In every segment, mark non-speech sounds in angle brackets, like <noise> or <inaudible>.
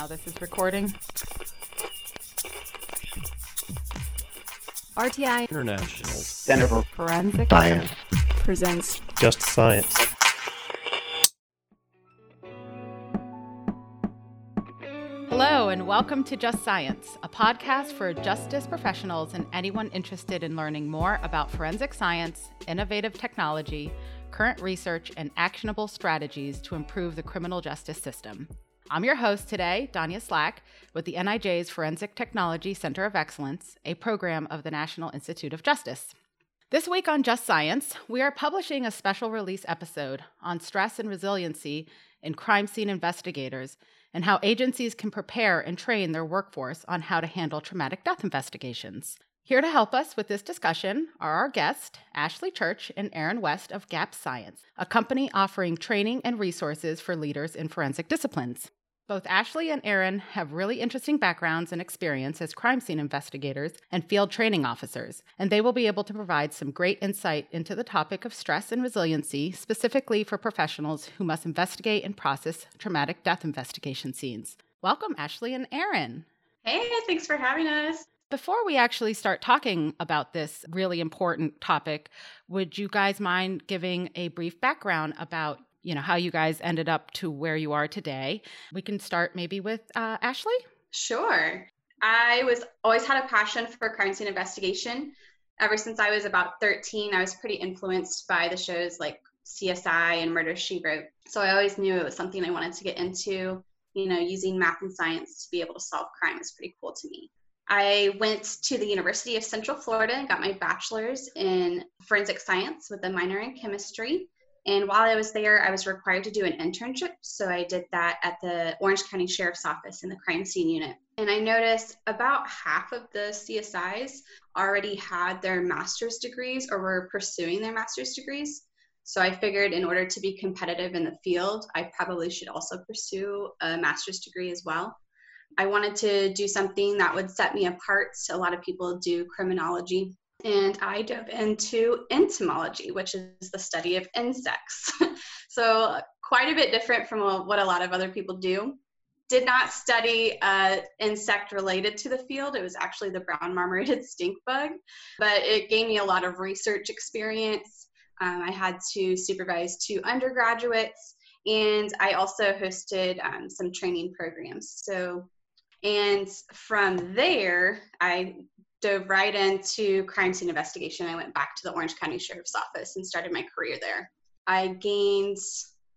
now this is recording. RTI International Center for Forensic Science. presents Just Science. Hello, and welcome to Just Science, a podcast for justice professionals and anyone interested in learning more about forensic science, innovative technology, current research, and actionable strategies to improve the criminal justice system. I'm your host today, Danya Slack, with the NIJ's Forensic Technology Center of Excellence, a program of the National Institute of Justice. This week on Just Science, we are publishing a special release episode on stress and resiliency in crime scene investigators and how agencies can prepare and train their workforce on how to handle traumatic death investigations. Here to help us with this discussion are our guests, Ashley Church and Erin West of GAP Science, a company offering training and resources for leaders in forensic disciplines. Both Ashley and Erin have really interesting backgrounds and experience as crime scene investigators and field training officers, and they will be able to provide some great insight into the topic of stress and resiliency, specifically for professionals who must investigate and process traumatic death investigation scenes. Welcome, Ashley and Erin. Hey, thanks for having us. Before we actually start talking about this really important topic, would you guys mind giving a brief background about you know how you guys ended up to where you are today? We can start maybe with uh, Ashley. Sure. I was always had a passion for crime scene investigation. Ever since I was about 13, I was pretty influenced by the shows like CSI and Murder She Wrote. So I always knew it was something I wanted to get into. You know, using math and science to be able to solve crime is pretty cool to me. I went to the University of Central Florida and got my bachelor's in forensic science with a minor in chemistry. And while I was there, I was required to do an internship. So I did that at the Orange County Sheriff's Office in the crime scene unit. And I noticed about half of the CSIs already had their master's degrees or were pursuing their master's degrees. So I figured in order to be competitive in the field, I probably should also pursue a master's degree as well. I wanted to do something that would set me apart. A lot of people do criminology, and I dove into entomology, which is the study of insects. <laughs> so, quite a bit different from what a lot of other people do. Did not study uh, insect related to the field. It was actually the brown marmorated <laughs> stink bug, but it gave me a lot of research experience. Um, I had to supervise two undergraduates, and I also hosted um, some training programs. So, and from there, I dove right into crime scene investigation. I went back to the Orange County Sheriff's Office and started my career there. I gained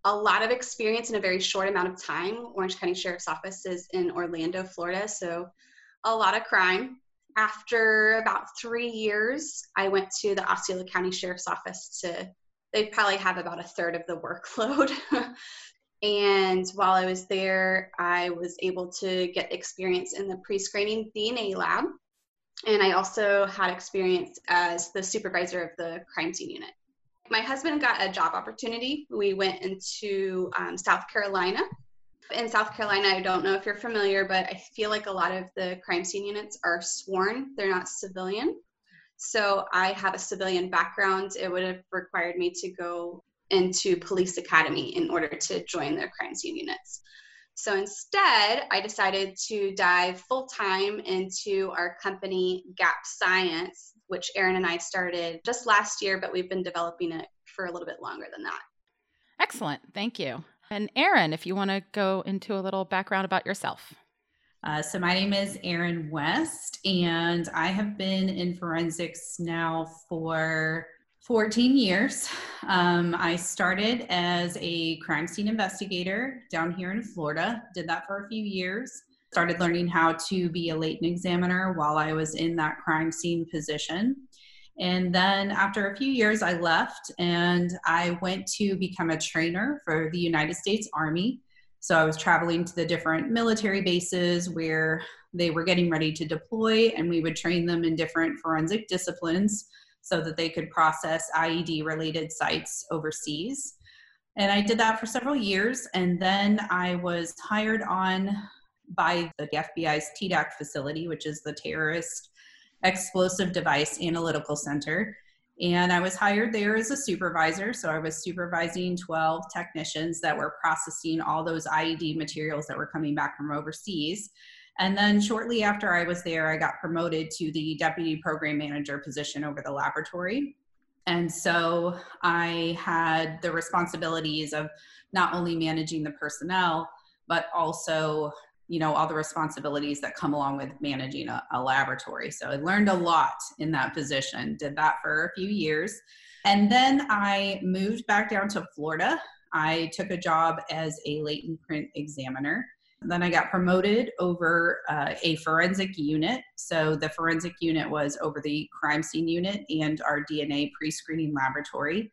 a lot of experience in a very short amount of time. Orange County Sheriff's Office is in Orlando, Florida, so a lot of crime. After about three years, I went to the Osceola County Sheriff's Office to, they probably have about a third of the <laughs> workload. and while I was there, I was able to get experience in the pre screening DNA lab and I also had experience as the supervisor of the crime scene unit. My husband got a job opportunity. We went into um, South Carolina. In South Carolina, I don't know if you're familiar, but I feel like a lot of the crime scene units are sworn, they're not civilian. So I have a civilian background. It would have required me to go into police academy in order to join the crime scene units. So instead, I decided to dive full time into our company, Gap Science, which Erin and I started just last year, but we've been developing it for a little bit longer than that. Excellent. Thank you. And Erin, if you want to go into a little background about yourself. Uh, so, my name is Erin West, and I have been in forensics now for 14 years. Um, I started as a crime scene investigator down here in Florida, did that for a few years. Started learning how to be a latent examiner while I was in that crime scene position. And then after a few years, I left and I went to become a trainer for the United States Army. So I was traveling to the different military bases where they were getting ready to deploy, and we would train them in different forensic disciplines so that they could process IED related sites overseas. And I did that for several years. And then I was hired on by the FBI's TEDAC facility, which is the Terrorist Explosive Device Analytical Center. And I was hired there as a supervisor. So I was supervising 12 technicians that were processing all those IED materials that were coming back from overseas. And then shortly after I was there, I got promoted to the deputy program manager position over the laboratory. And so I had the responsibilities of not only managing the personnel, but also you know all the responsibilities that come along with managing a, a, laboratory. So i learned a lot in that position did that for a few years. And then i moved back down to florida. I took a job as a latent print examiner then i got promoted over uh, a forensic unit so the forensic unit was over the crime scene unit and our dna pre-screening laboratory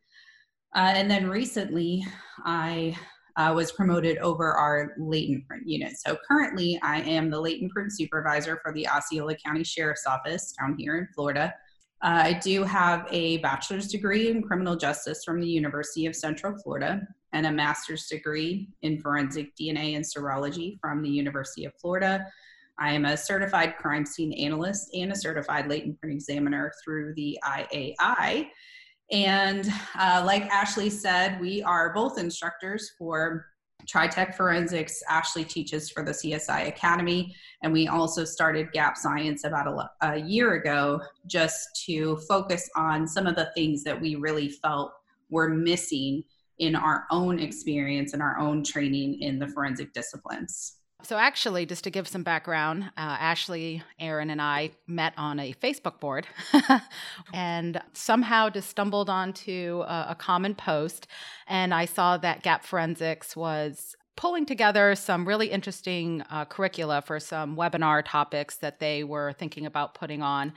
uh, and then recently i uh, was promoted over our latent print unit. So currently, I am the latent print supervisor for the Osceola County Sheriff's Office down here in Florida. Uh, I do have a bachelor's degree in criminal justice from the University of Central Florida and a master's degree in forensic DNA and serology from the University of Florida. I am a certified crime scene analyst and a certified latent print examiner through the IAI. And uh, like Ashley said, we are both instructors for TriTech Forensics. Ashley teaches for the CSI Academy, and we also started Gap Science about a, a year ago just to focus on some of the things that we really felt were missing in our own experience and our own training in the forensic disciplines. So, actually, just to give some background, uh, Ashley, Erin, and I met on a Facebook board <laughs> and somehow just stumbled onto a, a common post. And I saw that Gap Forensics was pulling together some really interesting uh, curricula for some webinar topics that they were thinking about putting on.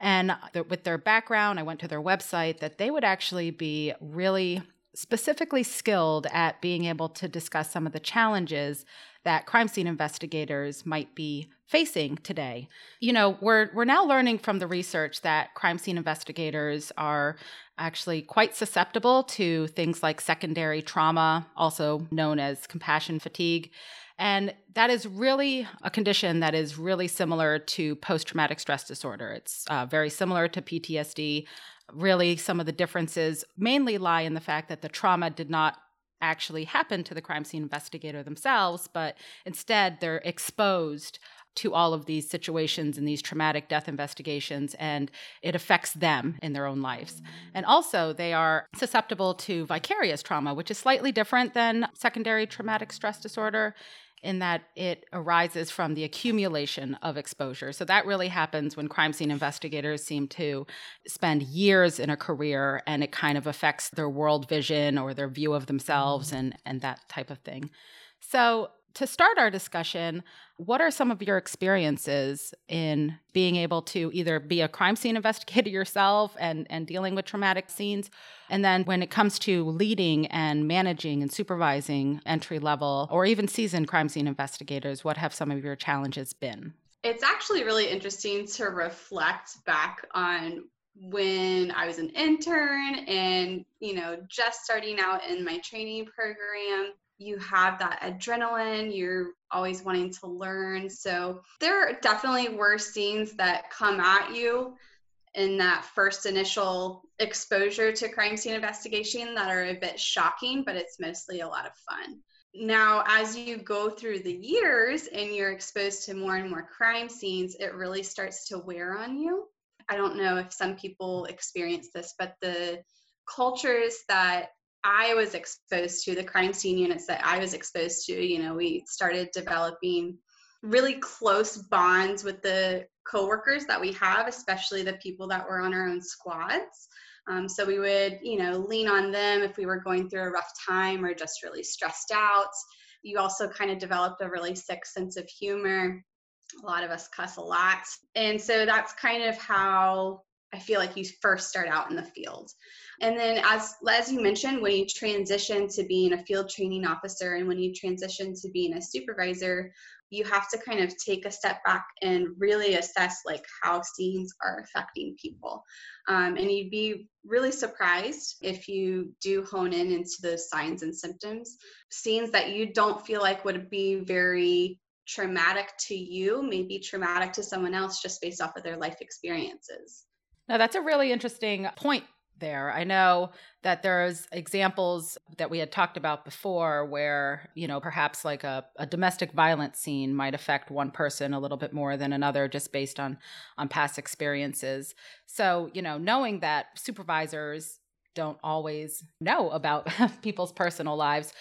And with their background, I went to their website that they would actually be really specifically skilled at being able to discuss some of the challenges that crime scene investigators might be facing today. You know, we're we're now learning from the research that crime scene investigators are actually quite susceptible to things like secondary trauma, also known as compassion fatigue. And that is really a condition that is really similar to post traumatic stress disorder. It's uh, very similar to PTSD. Really, some of the differences mainly lie in the fact that the trauma did not actually happen to the crime scene investigator themselves, but instead they're exposed to all of these situations and these traumatic death investigations, and it affects them in their own lives. And also, they are susceptible to vicarious trauma, which is slightly different than secondary traumatic stress disorder in that it arises from the accumulation of exposure. So that really happens when crime scene investigators seem to spend years in a career and it kind of affects their world vision or their view of themselves mm-hmm. and, and that type of thing. So to start our discussion, what are some of your experiences in being able to either be a crime scene <laughs> investigator yourself and, and dealing with traumatic scenes? And then when it comes to leading and managing and supervising entry level or even seasoned crime scene investigators, what have some of your challenges been? It's actually really interesting to reflect back on when I was an intern and, you know, just starting out in my training program you have that adrenaline, you're always wanting to learn. So there definitely were scenes that come at you in that first initial exposure to crime scene investigation that are a bit shocking, but it's mostly a lot of fun. Now, as you go through the years and you're exposed to more and more crime scenes, it really starts to wear on you. I don't know if some people experience this, but the cultures that I was exposed to, the crime scene units that I was exposed to, you know, we started developing really close bonds with the coworkers that we have, especially the people that were on our own squads. Um, so we would, you know, lean on them if we were going through a rough time or just really stressed out. You also kind of developed a really sick sense of humor. A lot of us cuss a lot. And so that's kind of how I feel like you first start out in the field. And then as as you mentioned, when you transition to being a field training officer and when you transition to being a supervisor, you have to kind of take a step back and really assess like how scenes are affecting people. Um, and you'd be really surprised if you do hone in into those signs and symptoms. Scenes that you don't feel like would be very traumatic to you may be traumatic to someone else just based off of their life experiences. Now, that's a really interesting point there. I know that there's examples that we had talked about before where, you know, perhaps like a, a domestic violence scene might affect one person a little bit more than another just based on on past experiences. So, you know, knowing that supervisors don't always know about <laughs> people's personal lives,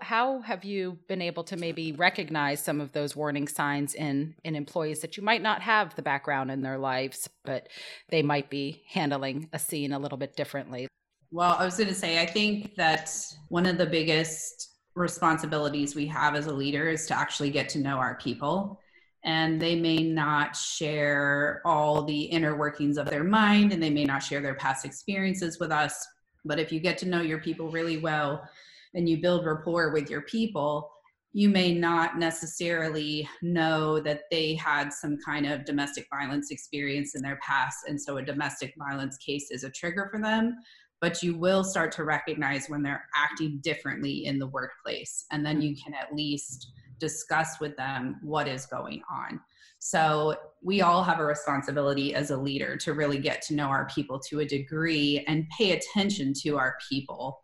how have you been able to maybe recognize some of those warning signs in in employees that you might not have the background in their lives, but they might be handling a scene a little bit differently? Well, I was going to say, I think that one of the biggest responsibilities we have as a leader is to actually get to know our people. And they may not share all the inner workings of their mind and they may not share their past experiences with us. But if you get to know your people really well, and you build rapport with your people, you may not necessarily know that they had some kind of domestic violence experience in their past. And so a domestic violence case is a trigger for them. But you will start to recognize when they're acting differently in the workplace. And then you can at least discuss with them what is going on. So we all have a responsibility as a leader to really get to know our people to a degree and pay attention to our people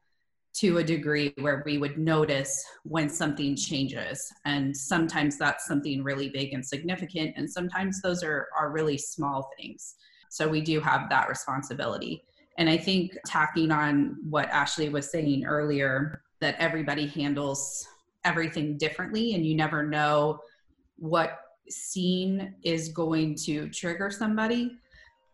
to a degree where we would notice when something changes. And sometimes that's something really big and significant and sometimes those are are really small things. So we do have that responsibility. And i think tacking on what ashley was saying earlier that everybody handles everything differently and you never know what scene is going to trigger somebody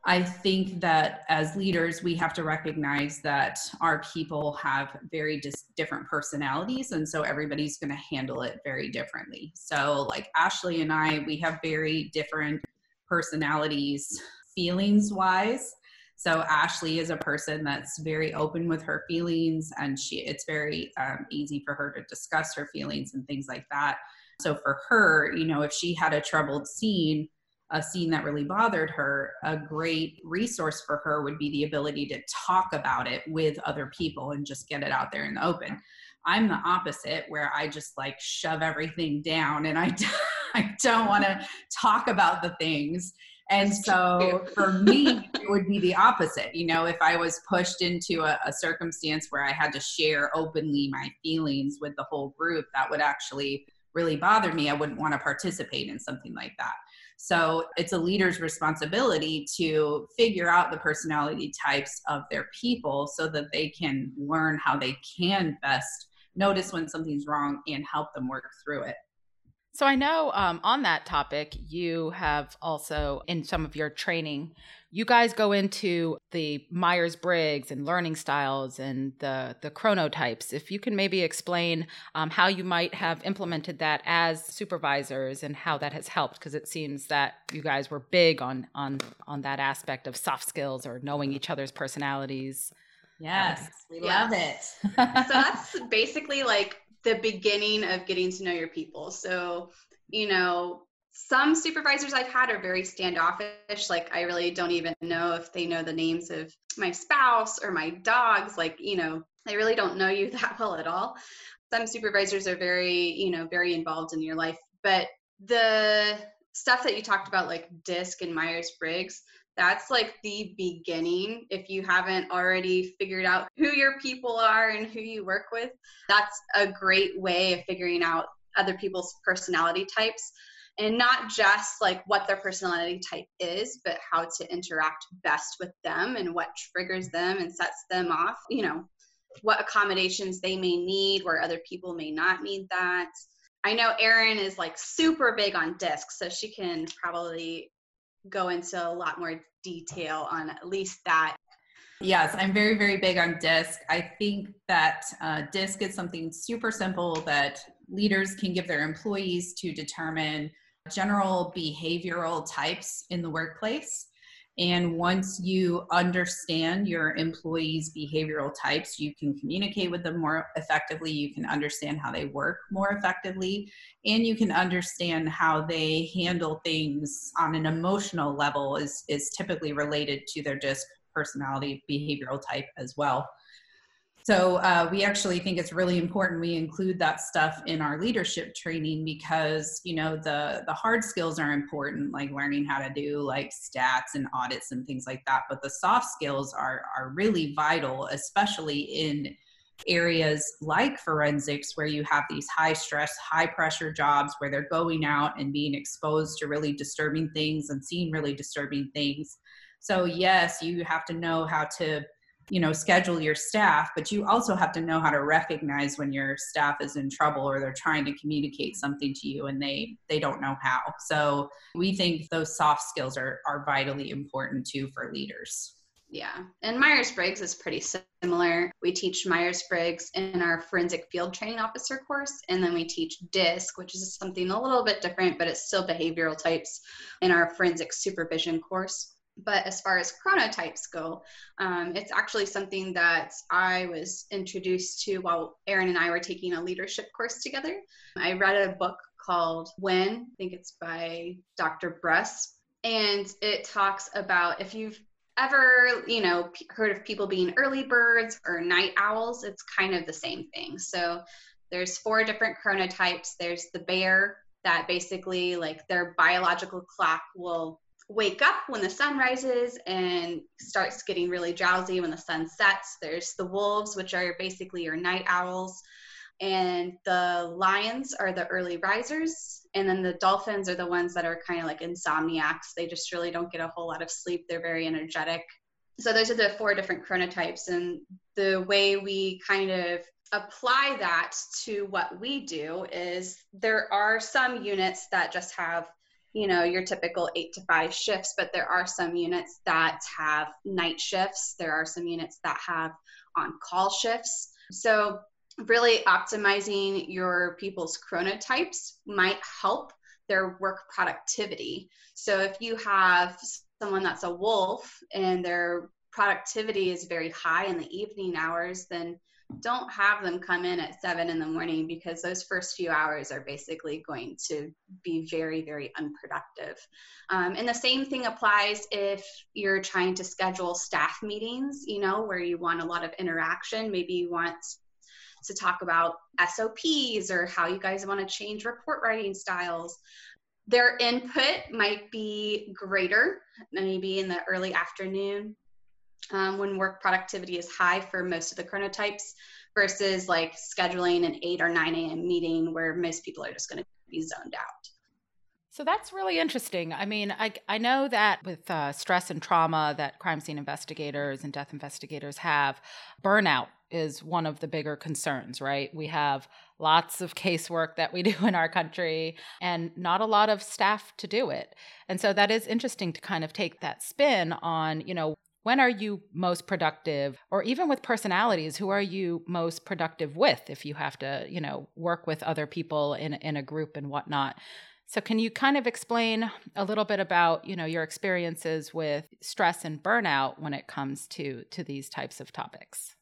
I think that as leaders, we have to recognize that our people have very dis- different personalities, and so everybody's going to handle it very differently. So, like Ashley and I, we have very different personalities, feelings wise. So Ashley is a person that's very open with her feelings, and she it's very um, easy for her to discuss her feelings and things like that. So for her, you know, if she had a troubled scene, a scene that really bothered her, a great resource for her would be the ability to talk about it with other people and just get it out there in the open. I'm the opposite, where I just like shove everything down and I, <laughs> I don't want to talk about the things. And so for me, it would be the opposite. You know, if I was pushed into a, a, circumstance where I had to share openly my feelings with the whole group, that would actually really bother me. I wouldn't want to participate in something like that. So it's a leader's responsibility to figure out the personality types of their people so that they can learn how they can best notice when something's wrong and help them work through it. So I know um, on that topic, you have also in some of your training, you guys go into the Myers Briggs and learning styles and the the chronotypes. If you can maybe explain um, how you might have implemented that as supervisors and how that has helped, because it seems that you guys were big on on on that aspect of soft skills or knowing each other's personalities. Yes, we love it. <laughs> so that's basically like the beginning of getting to know your people. So, you know, some supervisors I've had are very standoffish. Like, I really don't even know if they know the names of my spouse or my dogs. Like, you know, they really don't know you <laughs> that well at all. Some supervisors are very, you know, very involved in your life. But the stuff that you talked about, like DISC and Myers Briggs, that's like the beginning. If you haven't already figured out who your people are and who you work with, that's a great way of figuring out other people's personality types and not just like what their personality type is, but how to interact best with them and what triggers them and sets them off, you know, what accommodations they may need where other people may not need that. I know Erin is like super big on discs, so she can probably go into a lot more detail on at least that. Yes, I'm very, very big on DISC. I think that uh, DISC is something super simple that leaders can give their employees to determine general behavioral types in the workplace. And once you understand your employees' behavioral types, you can communicate with them more effectively. You can understand how they work more effectively. And you can understand how they handle things on an emotional level, is, is typically related to their DISC personality behavioral type as well. So uh, we actually think it's really important we include that stuff in our leadership training because you know the the hard skills are important, like learning how to do like stats and audits and things like that. But the soft skills are are really vital, especially in areas like forensics where you have these high stress, high pressure jobs where they're going out and being exposed to really disturbing things and seeing really disturbing things. So yes, you have to know how to you know schedule your staff but you also have to know how to recognize when your staff is in trouble or they're trying to communicate something to you and they they don't know how. So we think those soft skills are are vitally important too for leaders. Yeah. And myers-briggs is pretty similar. We teach myers-briggs in our forensic field training officer course and then we teach disc which is something a little bit different but it's still behavioral types in our forensic supervision course but as far as chronotypes go, um, it's actually something that I was introduced to while Erin and I were taking a leadership course together. I read a book called When, I think it's by Dr. Breus, and it talks about if you've ever, you know, heard of people being early birds or night owls, it's kind of the same thing. So there's four different chronotypes. There's the bear that basically like their biological clock will wake up when the sun rises and starts getting really drowsy when the sun sets. There's the wolves, which are basically your night owls. And the lions are the early risers. And then the dolphins are the ones that are kind of like insomniacs. They just really don't get a whole lot of sleep. They're very energetic. So those are the four different chronotypes. And the way we kind of apply that to what we do is there are some units that just have you know your typical eight to five shifts but there are some units that have night shifts. There are some units that have on call shifts. So really optimizing your people's chronotypes might help their work productivity. So if you have someone that's a wolf and their productivity is very high in the evening hours then don't have them come in at seven in the morning because those first few hours are basically going to be very, very unproductive. Um, and the same thing applies if you're trying to schedule staff meetings, you know, where you want a lot of interaction. Maybe you want to talk about SOPs or how you guys want to change report writing styles. Their input might be greater, maybe in the early afternoon um, when work productivity is high for most of the chronotypes versus like scheduling an 8 or 9 a.m. meeting where most people are just going to be zoned out. So that's really interesting. I mean, I, I know that with uh, stress and trauma that crime scene investigators and death investigators have, burnout is one of the bigger concerns, right? We have lots of casework that we <laughs> do in our country and not a lot of staff to do it. And so that is interesting to kind of take that spin on, you know, when are you most productive? Or even with personalities who are you most productive with if you have to you know work with other people in, in a group and whatnot? So can you kind of explain a little bit about you know your experiences with stress and burnout when it comes to to these types of topics?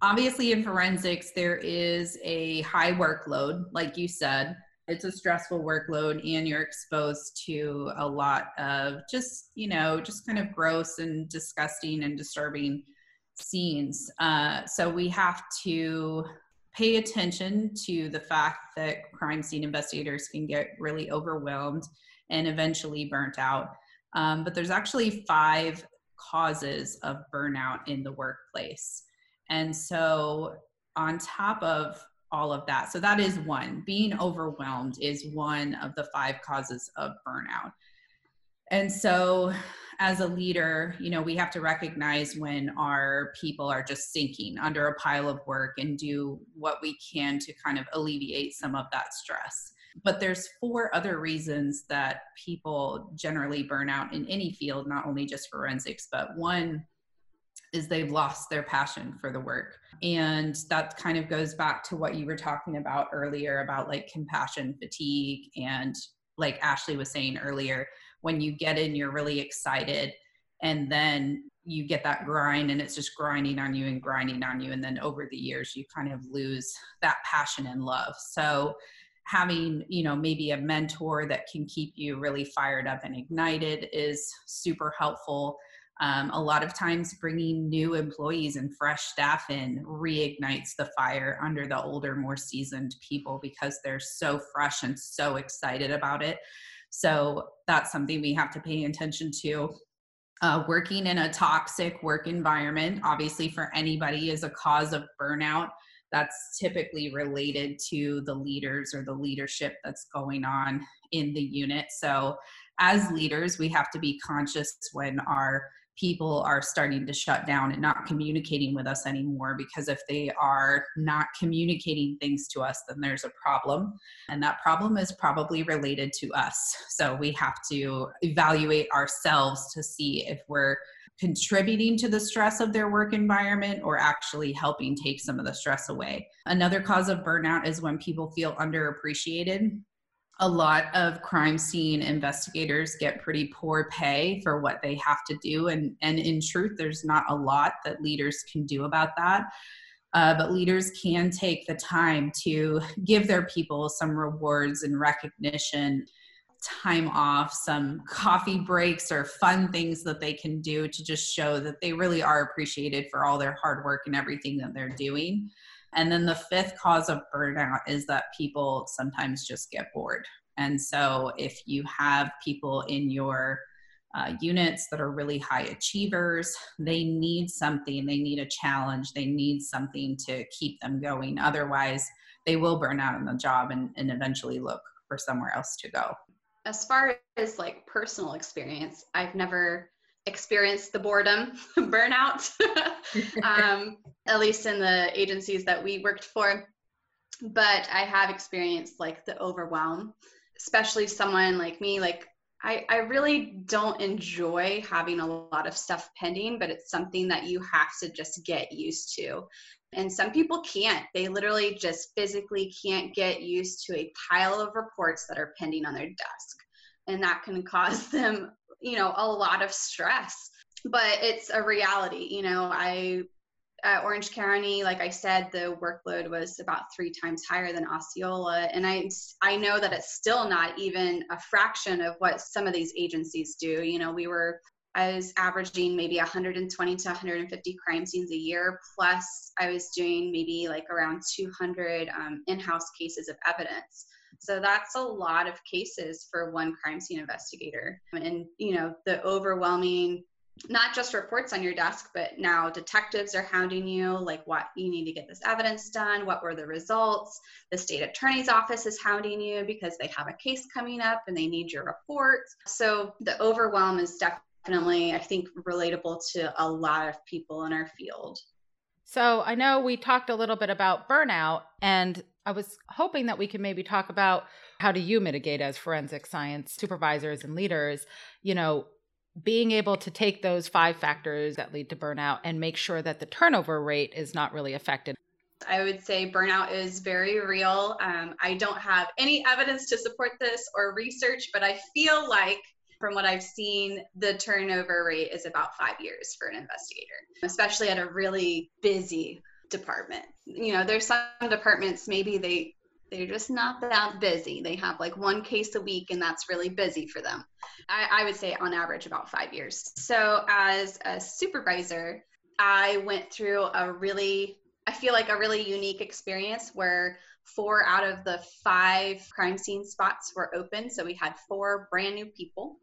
Obviously in forensics there is a high workload like you said it's a stressful workload and you're exposed to a lot of just you know just kind of gross and disgusting and disturbing scenes. Uh, so we have to pay attention to the fact that crime scene investigators can get really overwhelmed and eventually burnt out. Um, but there's actually five causes of burnout in the workplace. And so on top of all of that. So that is one. Being overwhelmed is one of the five causes of burnout. And so as a leader, you know, we have to recognize when our people are just sinking under a pile of work and do what we can to kind of alleviate some of that stress. But there's four other reasons that people generally burn out in any field, not only just forensics, but one is they've lost their passion for the work. And that kind of goes back to what you were talking about earlier about like compassion fatigue. And like Ashley was saying earlier, when you get in, you're really excited. And then you get that grind and it's just grinding on you and grinding on you. And then over the years, you kind of lose that passion and love. So, having you know maybe a mentor that can keep you really fired up and ignited is super helpful Um, a lot of times, bringing new employees and fresh staff in reignites the fire under the older, more seasoned people because they're so fresh and so excited about it. So, that's something we have to pay attention to. Uh, working in a toxic work environment, obviously, for anybody, is a cause of burnout that's typically related to the leaders or the leadership that's going on in the unit. So, as leaders, we have to be conscious when our people are starting to shut down and not communicating with us anymore because if they are not communicating things to us then there's a problem and that problem is probably related to us so we have to evaluate ourselves to see if we're contributing to the stress of their work environment or actually helping take some of the stress away. Another cause of burnout is when people feel underappreciated. A lot of crime scene investigators get pretty poor pay for what they have to do. And, and in truth, there's not a lot that leaders can do about that. Uh, but leaders can take the time to give their people some rewards and recognition time off, some coffee breaks, or fun things that they can do to just show that they really are appreciated for all their hard work and everything that they're doing. And then the fifth cause of burnout is that people sometimes just get bored. And so if you have people in your uh, units that are really high achievers, they need something, they need a challenge, they need something to keep them going. Otherwise, they will burn out in the job and, and eventually look for somewhere else to go as far as like personal experience, I've never experienced the boredom, <laughs> burnout, <laughs> um, at least in the agencies that we worked for. But I have experienced like the overwhelm, especially someone like me. Like, I, I really don't enjoy having a lot of stuff pending, but it's something that you have to just get used to. And some people can't. They literally just physically can't get used to a pile of reports that are pending on their desk. And that can <laughs> cause them, you know, a lot of stress. But it's a reality. You know, I, at Orange County, like I said, the workload was about three times higher than Osceola. And I, I know that it's still not even a fraction of what some of these agencies do. You know, we were I was averaging maybe 120 to 150 crime scenes a year. Plus, I was doing maybe like around 200 um, in house cases of evidence. So that's a lot of cases for one crime scene investigator. And, you know, the overwhelming, not just reports on your desk, but now detectives are hounding you, like what you need to get this evidence done, what were the results. The state attorney's office is hounding you because they have a case coming up and they need your report. So the overwhelm is definitely, I think, relatable to a lot of people in our field. So I know we talked a little bit about burnout, and I was hoping that we could maybe talk about how do you mitigate as forensic science supervisors and leaders, you know, being able to take those five factors that lead to burnout and make sure that the turnover rate is not really affected. I would say burnout is very real. Um, I don't have any evidence to support this or research, but I feel like from what I've seen, the turnover rate is about five years for an investigator, especially at a really busy department. You know, there's some departments maybe they they're just not that busy. They have like one case a week, and that's really busy for them. I, I would say on average about five years. So as a supervisor, I went through a really I feel like a really unique experience where four out of the five crime scene spots were open. So we had four brand new people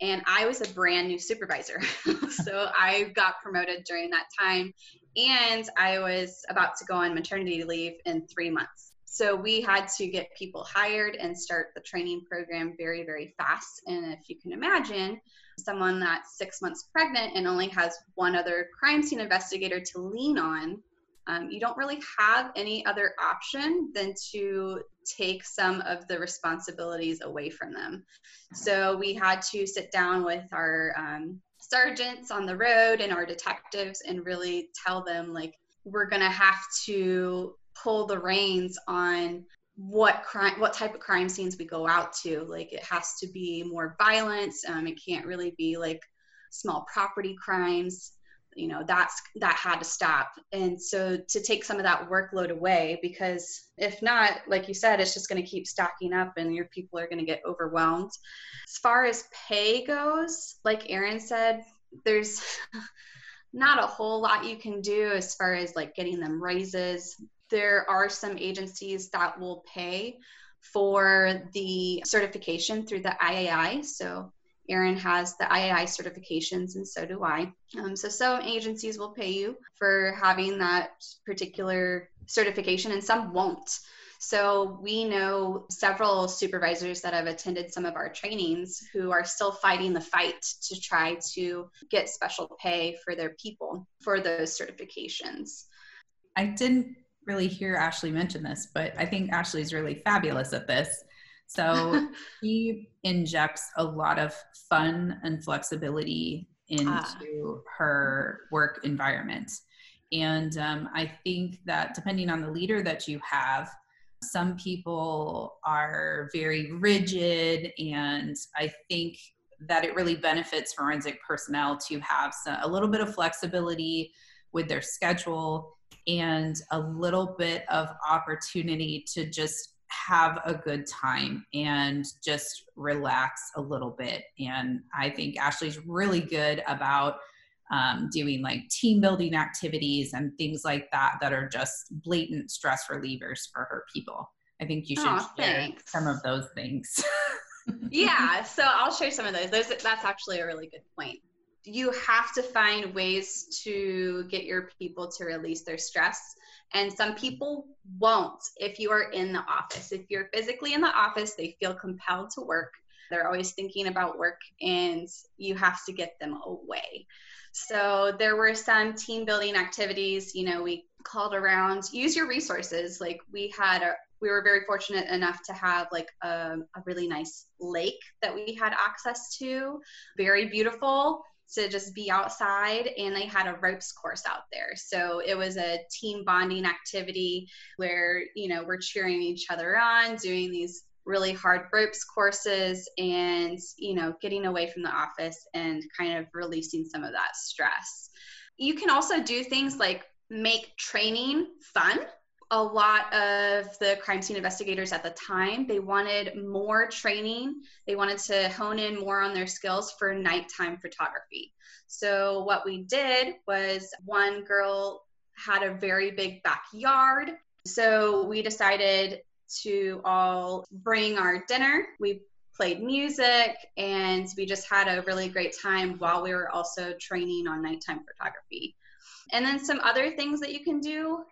and I was a brand new supervisor. <laughs> so I got promoted during that time, and I was about to go on maternity leave in three months. So we had to get people hired and start the training program very, very fast. And if you can imagine, someone that's six months pregnant and only has one other crime scene investigator to lean on, um, you don't really have any other option than to take some of the responsibilities away from them. So we had to sit down with our um, sergeants on the road and our detectives and really tell them, like, we're going to have to pull the reins on what crime what type of crime scenes we go out to. Like it has to be more violence. Um, it can't really be like small property crimes you know that's that had to stop and so to take some of that workload away because if not like you said it's just going to keep stacking up and your people are going to get overwhelmed as far as pay goes like erin said there's <laughs> not a whole lot you can do as far as like getting them raises. There are some agencies that will pay for the certification through the IAI. So Erin has the IAI certifications, and so do I. Um, so some agencies will pay you for having that particular certification, and some won't. So we know several supervisors that have attended some of our trainings who are still fighting the fight to try to get special pay for their people for those certifications. I didn't really hear Ashley mention this, but I think Ashley's really fabulous at this. So <laughs> she injects a lot of fun and flexibility into ah. her work environment. And um, I think that depending on the leader that you have, some people are very rigid, and I think that it really benefits forensic personnel to have some, a little bit of flexibility with their schedule and a little bit of opportunity to just have a good time and just relax a little bit. And I think Ashley's really good about um, doing like team building activities and things like that that are just blatant stress relievers for her people. I think you should oh, share some of those things. <laughs> yeah, so I'll share some of those. those. That's actually a really good point. You have to find ways to get your people to release their stress. And some people won't if you are in the office. If you're physically in the office, they feel compelled to work. They're always thinking about work, and you have to get them away. So there were some team building activities. You know, we called around, use your resources. Like we had a, we were very fortunate enough to have like a, a really nice lake that we had access to, very beautiful to just be outside and they had a ropes course out there. So it was a team bonding activity where you know we're cheering each other on doing these really hard ropes courses and you know getting away from the office and kind of releasing some of that stress. You can also do things like make training fun a lot of the crime scene investigators at the time they wanted more training they wanted to hone in more on their skills for nighttime photography so what we did was one girl had a very big backyard so we decided to all bring our dinner. We played music and we just had a really great time while we were also training on nighttime photography. And then some other things that you can do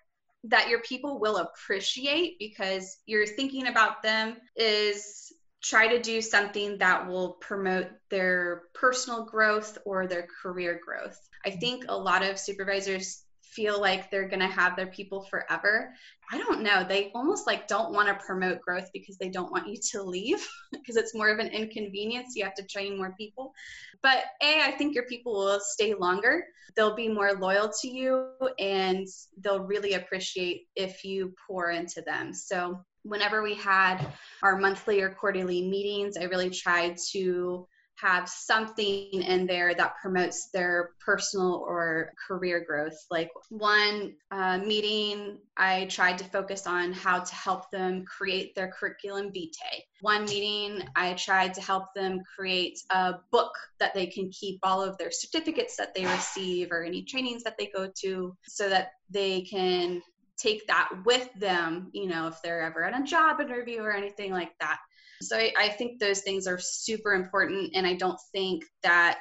that your people will appreciate because you're thinking about them is try to do something that will promote their personal growth or their career growth. I mm-hmm. think a lot of supervisors feel like they're going to have their people forever. I don't know. They almost like don't want to promote growth because they don't want you to leave <laughs> because it's more of an inconvenience. You have to train more people. But A, I think your people will stay longer. They'll be more loyal to you and they'll really appreciate if you pour into them. So whenever we had our monthly or quarterly meetings, I really tried to have something in there that promotes their personal or career growth. Like one uh, meeting, I tried to focus on how to help them create their curriculum vitae. One meeting, I tried to help them create a book that they can keep all of their certificates that they receive or any trainings that they go to so that they can take that with them, you know, if they're ever at a job interview or anything like that. So I, I think those things are super important. And I don't think that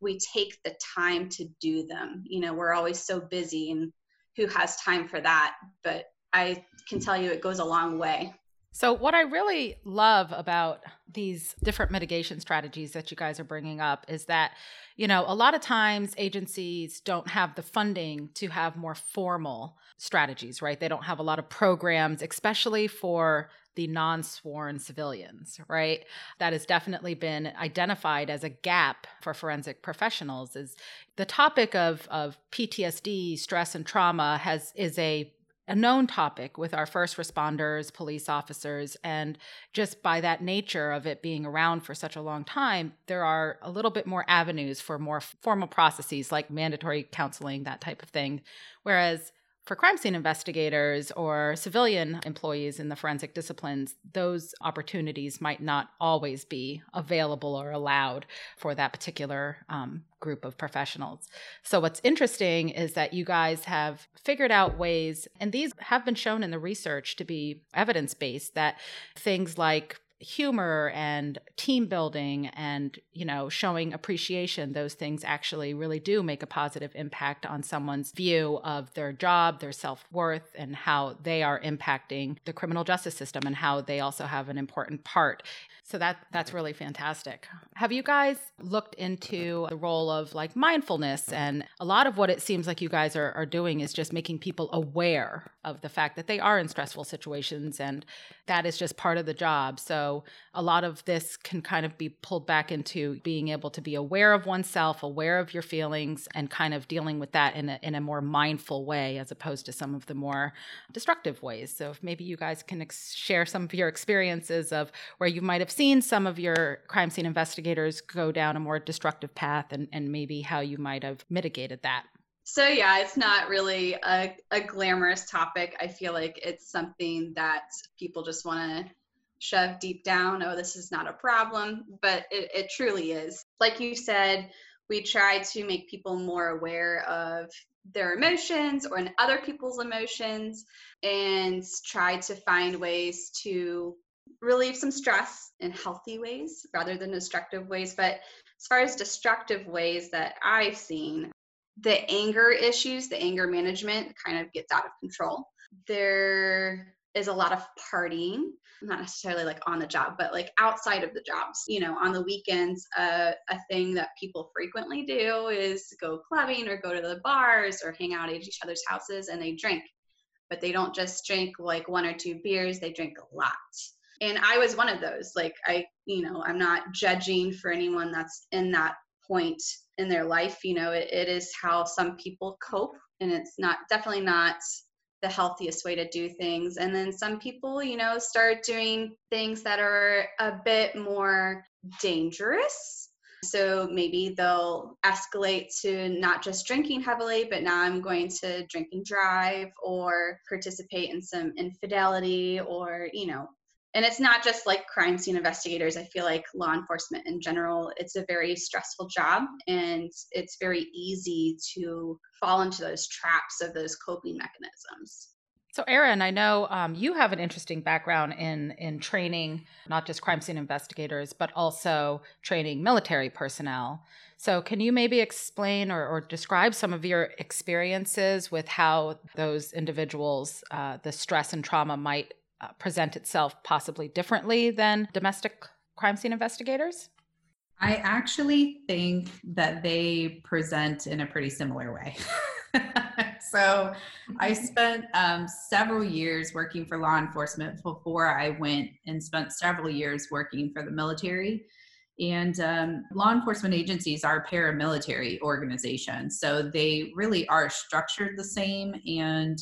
we take the time to do them. You know, we're always so busy and who has time for that? But I can tell you it goes a long way. So, what I really love about these different mitigation strategies that you guys are bringing up is that, you know, a lot of times agencies don't have the funding to have more formal strategies, right? They don't have a lot of programs, especially for the non sworn civilians, right? That has definitely been identified as a gap for forensic professionals. Is the topic of, of PTSD, stress, and trauma has is a a known topic with our first responders, police officers, and just by that nature of it being around for such a long time, there are a little bit more avenues for more formal processes like mandatory counseling, that type of thing. Whereas for crime scene investigators or civilian employees in the forensic disciplines, those opportunities might not always be available or allowed for that particular um, group of professionals. So, what's interesting is that you guys have figured out ways, and these have been shown in the research to be evidence based, that things like humor and team building and you know showing appreciation those things actually really do make a positive impact on someone's view of their job their self-worth and how they are impacting the criminal justice system and how they also have an important part so that that's really fantastic. Have you guys looked into the role of like mindfulness and a lot of what it seems like you guys are, are doing is just making people aware of the fact that they are in stressful situations and that is just part of the job. So a lot of this can kind of be pulled back into being able to be aware of oneself, aware of your feelings, and kind of dealing with that in a, in a more mindful way as opposed to some of the more destructive ways. So if maybe you guys can ex- share some of your experiences of where you might have seen some of your crime scene investigators go down a more destructive path and, and maybe how you might have mitigated that. So yeah, it's not really a, a glamorous topic. I feel like it's something that people just want to shove deep down. Oh, this is not a problem, but it, it truly is. Like you said, we try to make people more aware of their emotions or in other people's emotions and try to find ways to relieve some stress in healthy ways rather than destructive ways. But as far as destructive ways that I've seen, the anger issues, the anger management kind of gets out of control. There is a lot of partying, not necessarily like on the job, but like outside of the jobs. You know, on the weekends, uh, a thing that people frequently do is go clubbing or go to the bars or hang out at each other's houses and they drink. But they don't just drink like one or two beers, they drink a lot. And I was one of those. Like, I, you know, I'm not judging for anyone that's in that point in their life you know it, it is how some people cope and it's not definitely not the healthiest way to do things. And then some people you know start doing things that are a bit more dangerous. So maybe they'll escalate to not just drinking heavily, but now I'm going to drink and drive or participate in some infidelity or, you know, and it's not just like crime scene investigators i feel like law enforcement in general it's a very stressful job and it's very easy to fall into those traps of those coping mechanisms so Erin, I know um, you have an interesting background in in training not just crime scene investigators, but also training military personnel. So can you maybe explain or, or describe some of your experiences with how those individuals, uh, the stress and trauma might uh, present itself possibly differently than domestic crime scene investigators? I actually think that they present in a pretty similar way. <laughs> so I spent um, several years working for law enforcement before I went and spent several years working for the military. And um, law enforcement agencies are paramilitary organizations. So they really are structured the same and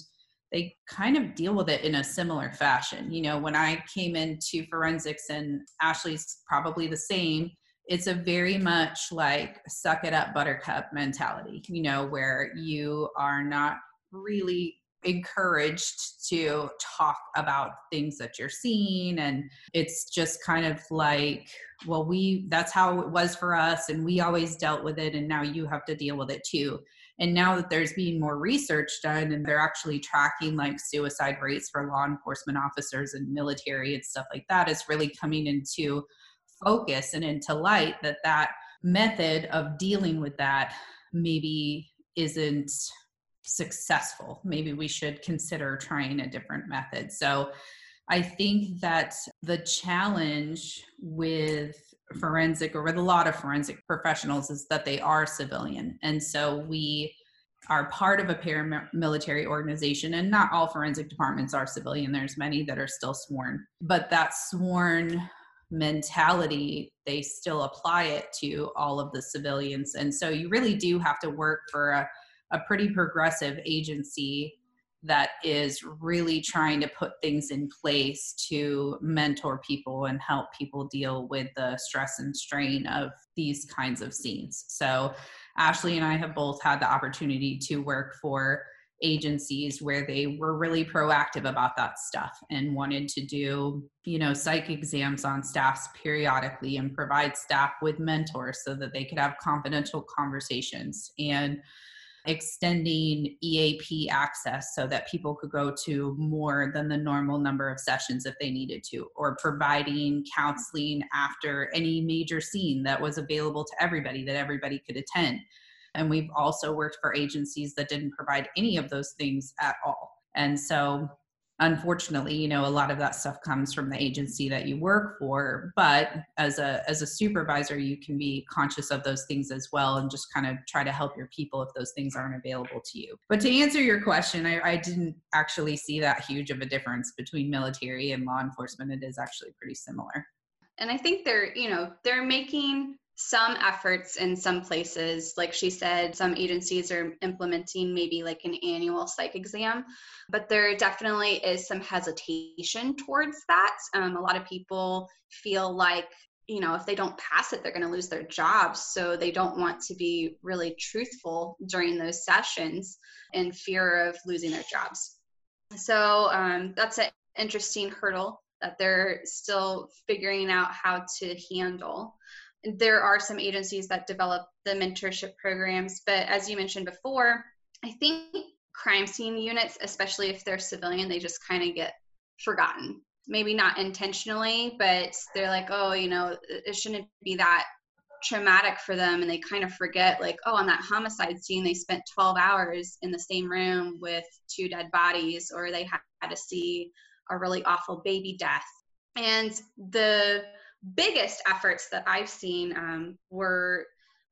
they kind of deal with it in a similar fashion. You know, when I came into forensics, and Ashley's probably the same, it's a very much like suck it up, buttercup mentality, you know, where you are not really encouraged to talk about things that you're seeing and it's just kind of like well we that's how it was for us and we always dealt with it and now you have to deal with it too. And now that there's being more research done and they're actually tracking like suicide rates for law enforcement officers and military and stuff like that, it's really coming into focus and into light that that method of dealing with that maybe isn't successful. Maybe we should consider trying a different method. So I think that the challenge with forensic or with a lot of forensic professionals is that they are civilian. And so we are part of a paramilitary organization and not all forensic departments are civilian there's many that are still sworn but that sworn mentality they still apply it to all of the civilians and so you really do have to work for a, a pretty progressive agency that is really trying to put things in place to mentor people and help people deal with the stress and strain of these kinds of scenes. So, Ashley and I have both had the opportunity to work for agencies where they were really proactive about that stuff and wanted to do you know psych exams on staffs periodically and provide staff with mentors so that they could have confidential conversations and extending EAP access so that people could go to more than the normal number of sessions if they needed to, or providing counseling after any major scene that was available to everybody that everybody could attend. And we've also worked for agencies that didn't provide any of those things at all. And so unfortunately you know a lot of that stuff comes from the agency that you work for but as a as a supervisor you can be conscious of those things as well and just kind of try to help your people if those things aren't available to you. But to answer your question i, I didn't actually see that huge of a difference between military and law enforcement. It is actually pretty similar. And i think they're you know they're making some efforts in some places like she said some agencies are implementing maybe like an annual psych exam but there definitely is some hesitation towards that. Um, a lot of people feel like you know if they don't pass it they're going to lose their jobs so they don't want to be really truthful during those sessions in fear of losing their jobs. So um, that's an interesting hurdle that they're still figuring out how to handle there are some agencies that develop the mentorship programs, but as you mentioned before, I think crime scene units, especially if they're civilian, they just kind of get forgotten. Maybe not intentionally, but they're like, oh, you know, it shouldn't be that traumatic for them and they kind of forget like oh on that homicide scene they spent 12 hours in the same room with two dead bodies or they had to see a really awful baby death and the biggest efforts that I've seen um, were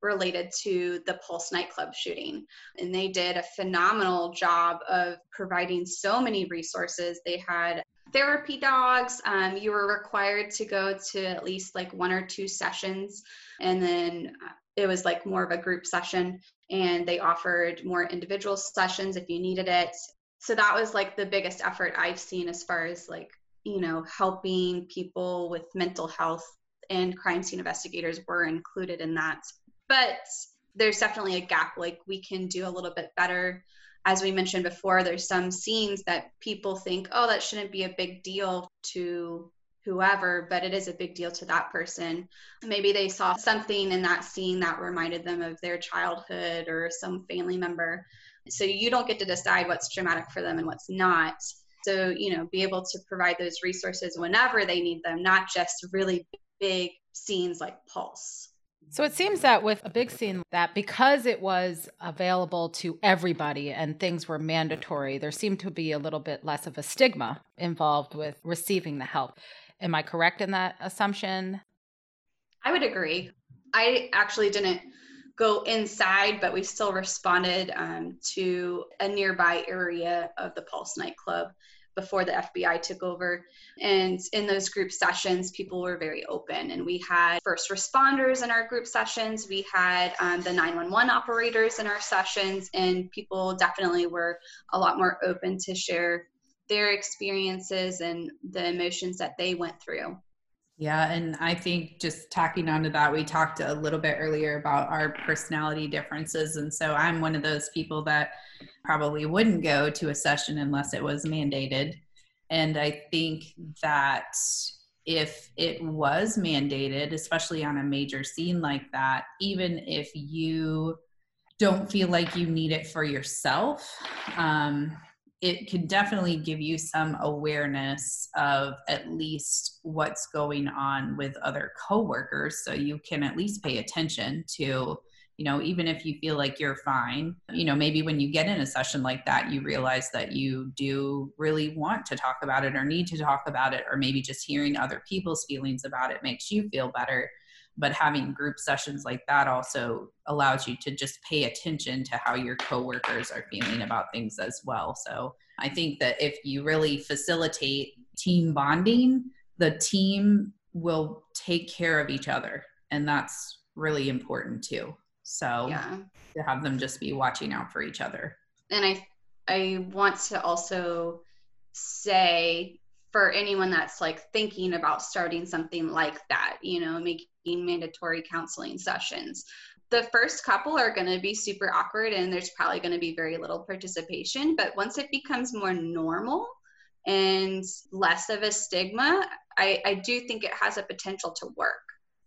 related to the Pulse nightclub shooting. And they did a phenomenal job of providing so many resources. They had therapy dogs. Um, you were required to go to at least like one or two sessions. And then uh, it was like more of a group session. And they offered more individual sessions if you needed it. So that was like the biggest effort I've seen as far as like you know, helping people with mental health and crime scene investigators were included in that. But there's definitely a gap. Like we can do a little bit better. As we mentioned before, there's some scenes that people think, oh, that shouldn't be a big deal to whoever, but it is a big deal to that person. Maybe they saw something in that scene that reminded them of their childhood or some family member. So you don't get to decide what's traumatic for them and what's not. So, you know, be able to provide those resources whenever they need them, not just really big scenes like Pulse. So it seems that with a big scene that because it was available to everybody and things were mandatory, there seemed to be a little bit less of a stigma involved with receiving the help. Am I correct in that assumption? I would agree. I actually didn't go inside, but we still responded um, to a nearby area of the Pulse nightclub before the FBI took over. And in those group sessions, people were very open. And we had first responders in our group sessions, we had um, the 911 operators in our sessions, and people definitely were a lot more open to share their experiences and the emotions that they went through. Yeah, and I think just tacking onto that, we talked a little bit earlier about our personality differences. And so I'm one of those people that probably wouldn't go to a session unless it was mandated. And I think that if it was mandated, especially on a major scene like that, even if you don't feel like you need it for yourself, um, it can definitely give you some awareness of at least what's going on with other coworkers so you can at least pay attention to you know even if you feel like you're fine you know maybe when you get in a session like that you realize that you do really want to talk about it or need to talk about it or maybe just hearing other people's feelings about it makes you feel better but having group sessions like that also allows you to just pay attention to how your coworkers are feeling about things as well. So i think that if you really facilitate team bonding the team will take care of each other and that's really important too. So yeah. to have them just be watching out for each other. And i i want to also say for anyone that's like thinking about starting something like that, you know, making mandatory counseling sessions. the first couple are going to be super awkward and there's probably going to be very little participation. But once it becomes more normal and less of a stigma, I, I do think it has a potential to work.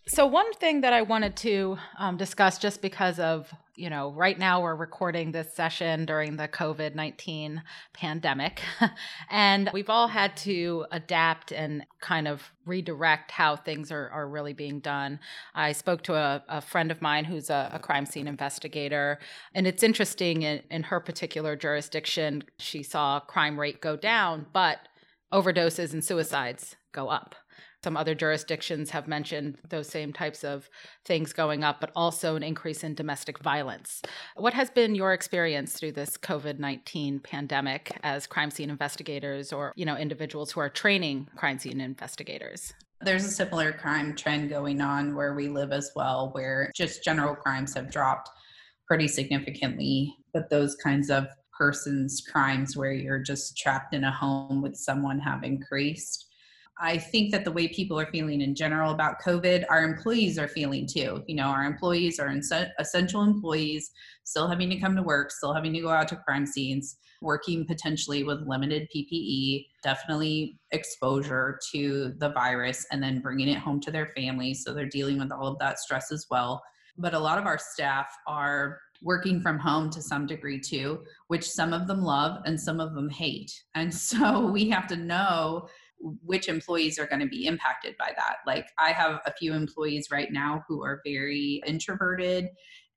So, one thing that I wanted to um, discuss, just because of, you know, right now we're recording this session during the COVID 19 pandemic, <laughs> and we've all had to adapt and kind of redirect how things are, are really being done. I spoke to a, a friend of mine who's a, a, crime scene investigator, and it's interesting in, in her particular jurisdiction, she saw crime rate go down, but overdoses and suicides go up. Some other jurisdictions have mentioned those same types of things going up, but also an increase in domestic violence. What has been your experience through this COVID 19 pandemic as crime scene investigators or, you know, individuals who are training crime scene investigators? There's a similar crime trend going on where we live as well, where just general crimes have dropped pretty significantly, but those kinds of persons crimes where you're just trapped in a home with someone have increased I think that the way people are feeling in general about COVID, our employees are feeling too. You know, our employees are essential employees, still having to come to work, still having to go out to crime scenes, working potentially with limited PPE, definitely exposure to the virus, and then bringing it home to their families. So they're dealing with all of that stress as well. But a lot of our staff are working from home to some degree too, which some of them love and some of them hate. And <laughs> so we have to know which employees are going to be impacted by that. Like I have a few employees right now who are very introverted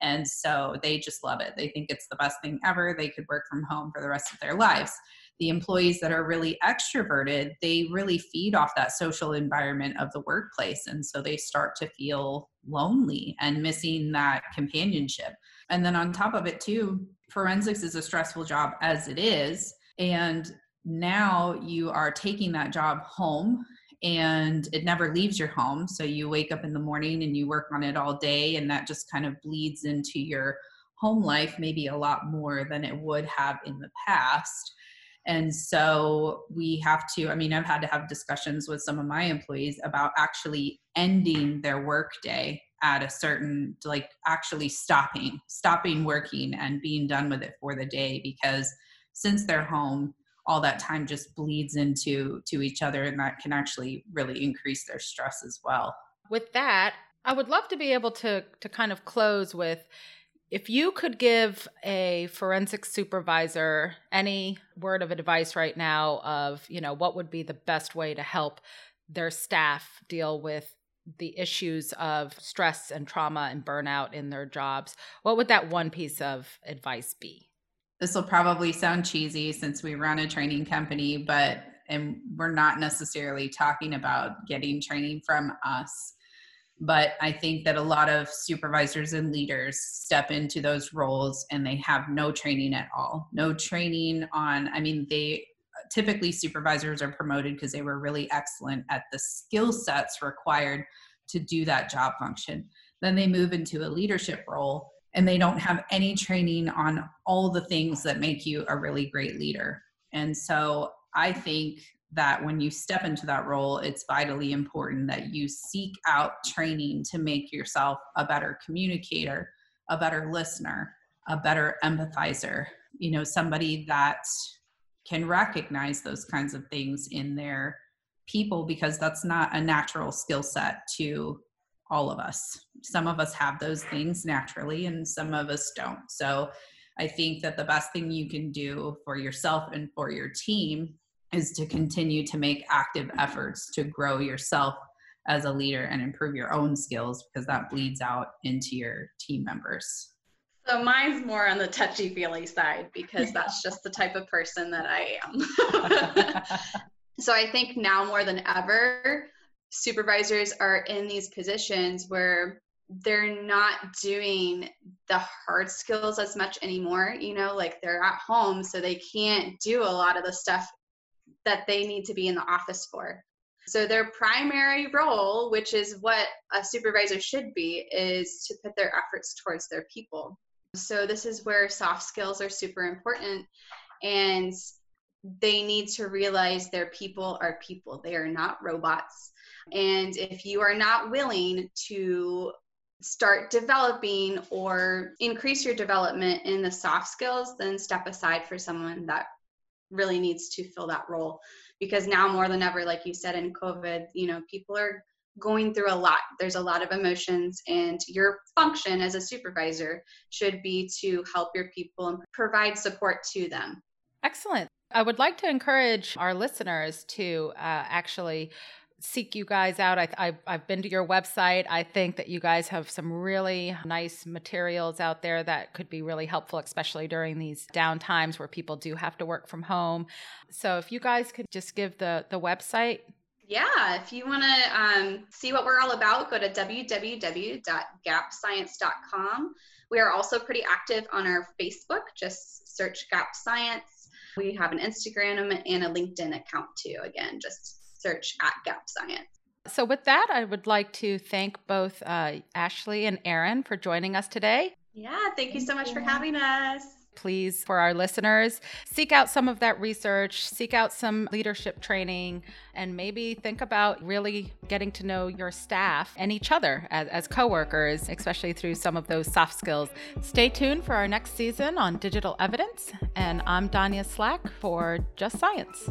and so they just love it. They think it's the best thing ever. They could work from home for the rest of their lives. The employees that are really extroverted, they really feed off that social environment of the workplace. And so they start to feel lonely and missing that companionship. And then on top of it, too, forensics is a stressful job as it is. And now you are taking that job home and it never leaves your home. So you wake up in the morning and you work on it all day, and that just kind of bleeds into your home life, maybe a lot more than it would have in the past. And so we have to, I mean, I've had to have discussions with some of my employees about actually ending their workday at a certain, like actually stopping, stopping working and being done with it for the day because since they're home, all that time just bleeds into to each other and that can actually really increase their stress as well. With that i would love to be able to to kind of close with if you could give a forensic supervisor any word of advice right now of you know what would be the best way to help their staff deal with the issues of stress and trauma and burnout in their jobs what would that one piece of advice be this will probably sound cheesy since we run a training company, but and we're not necessarily talking about getting training from us. But I think that a lot of supervisors and leaders step into those roles and they have no training at all. No training on, I mean, they typically supervisors are promoted because they were really excellent at the skill sets required to do that job function. Then they move into a leadership role and they don't have any training on all the things that make you a really great leader. And so I think that when you step into that role, it's vitally important that you seek out training to make yourself a better communicator, a better listener, a better empathizer, you know, somebody that can recognize those kinds of things in their people because that's not a natural skill set to all of us. Some of us have those things naturally, and some of us don't. So I think that the best thing you can do for yourself and for your team is to continue to make active efforts to grow yourself as a leader and improve your own skills because that bleeds out into your team members. So mine's more on the touchy feely side because <laughs> that's just the type of person that I am. <laughs> <laughs> so I think now more than ever, supervisors are in these positions where they're not doing the hard skills as much anymore you know like they're at home so they can't do a lot of the stuff that they need to be in the office for. So their primary role which is what a supervisor should be is to put their efforts towards their people. So this is where soft skills are super important and they need to realize their people are people. They are not robots and if you are not willing to start developing or increase your development in the soft skills, then step aside for someone that really needs to fill that role. Because now more than ever, like you said in COVID, you know, people are going through a lot. There's a lot of emotions, and your function as a supervisor should be to help your people and provide support to them. Excellent. I would like to encourage our listeners to uh, actually seek you guys out. I, have been to your website. I think that you guys have some really nice materials out there that could be really helpful, especially during these down times where people do have to work from home. So if you guys could just give the, the website. Yeah, if you want to um, see what we're all about, go to www.gapscience.com. We are also pretty active on our Facebook. Just search Gap Science. We have an Instagram and a LinkedIn account too. Again, just search at Gap Science. So, with that, I would like to thank both uh, Ashley and Erin for joining us today. Yeah, thank you so much for having us. Please, for our listeners, seek out some of that research, seek out some leadership training, and maybe think about really getting to know your staff and each other as, as coworkers, especially through some of those soft skills. Stay tuned for our next season on digital evidence. And I'm Danya Slack for Just Science.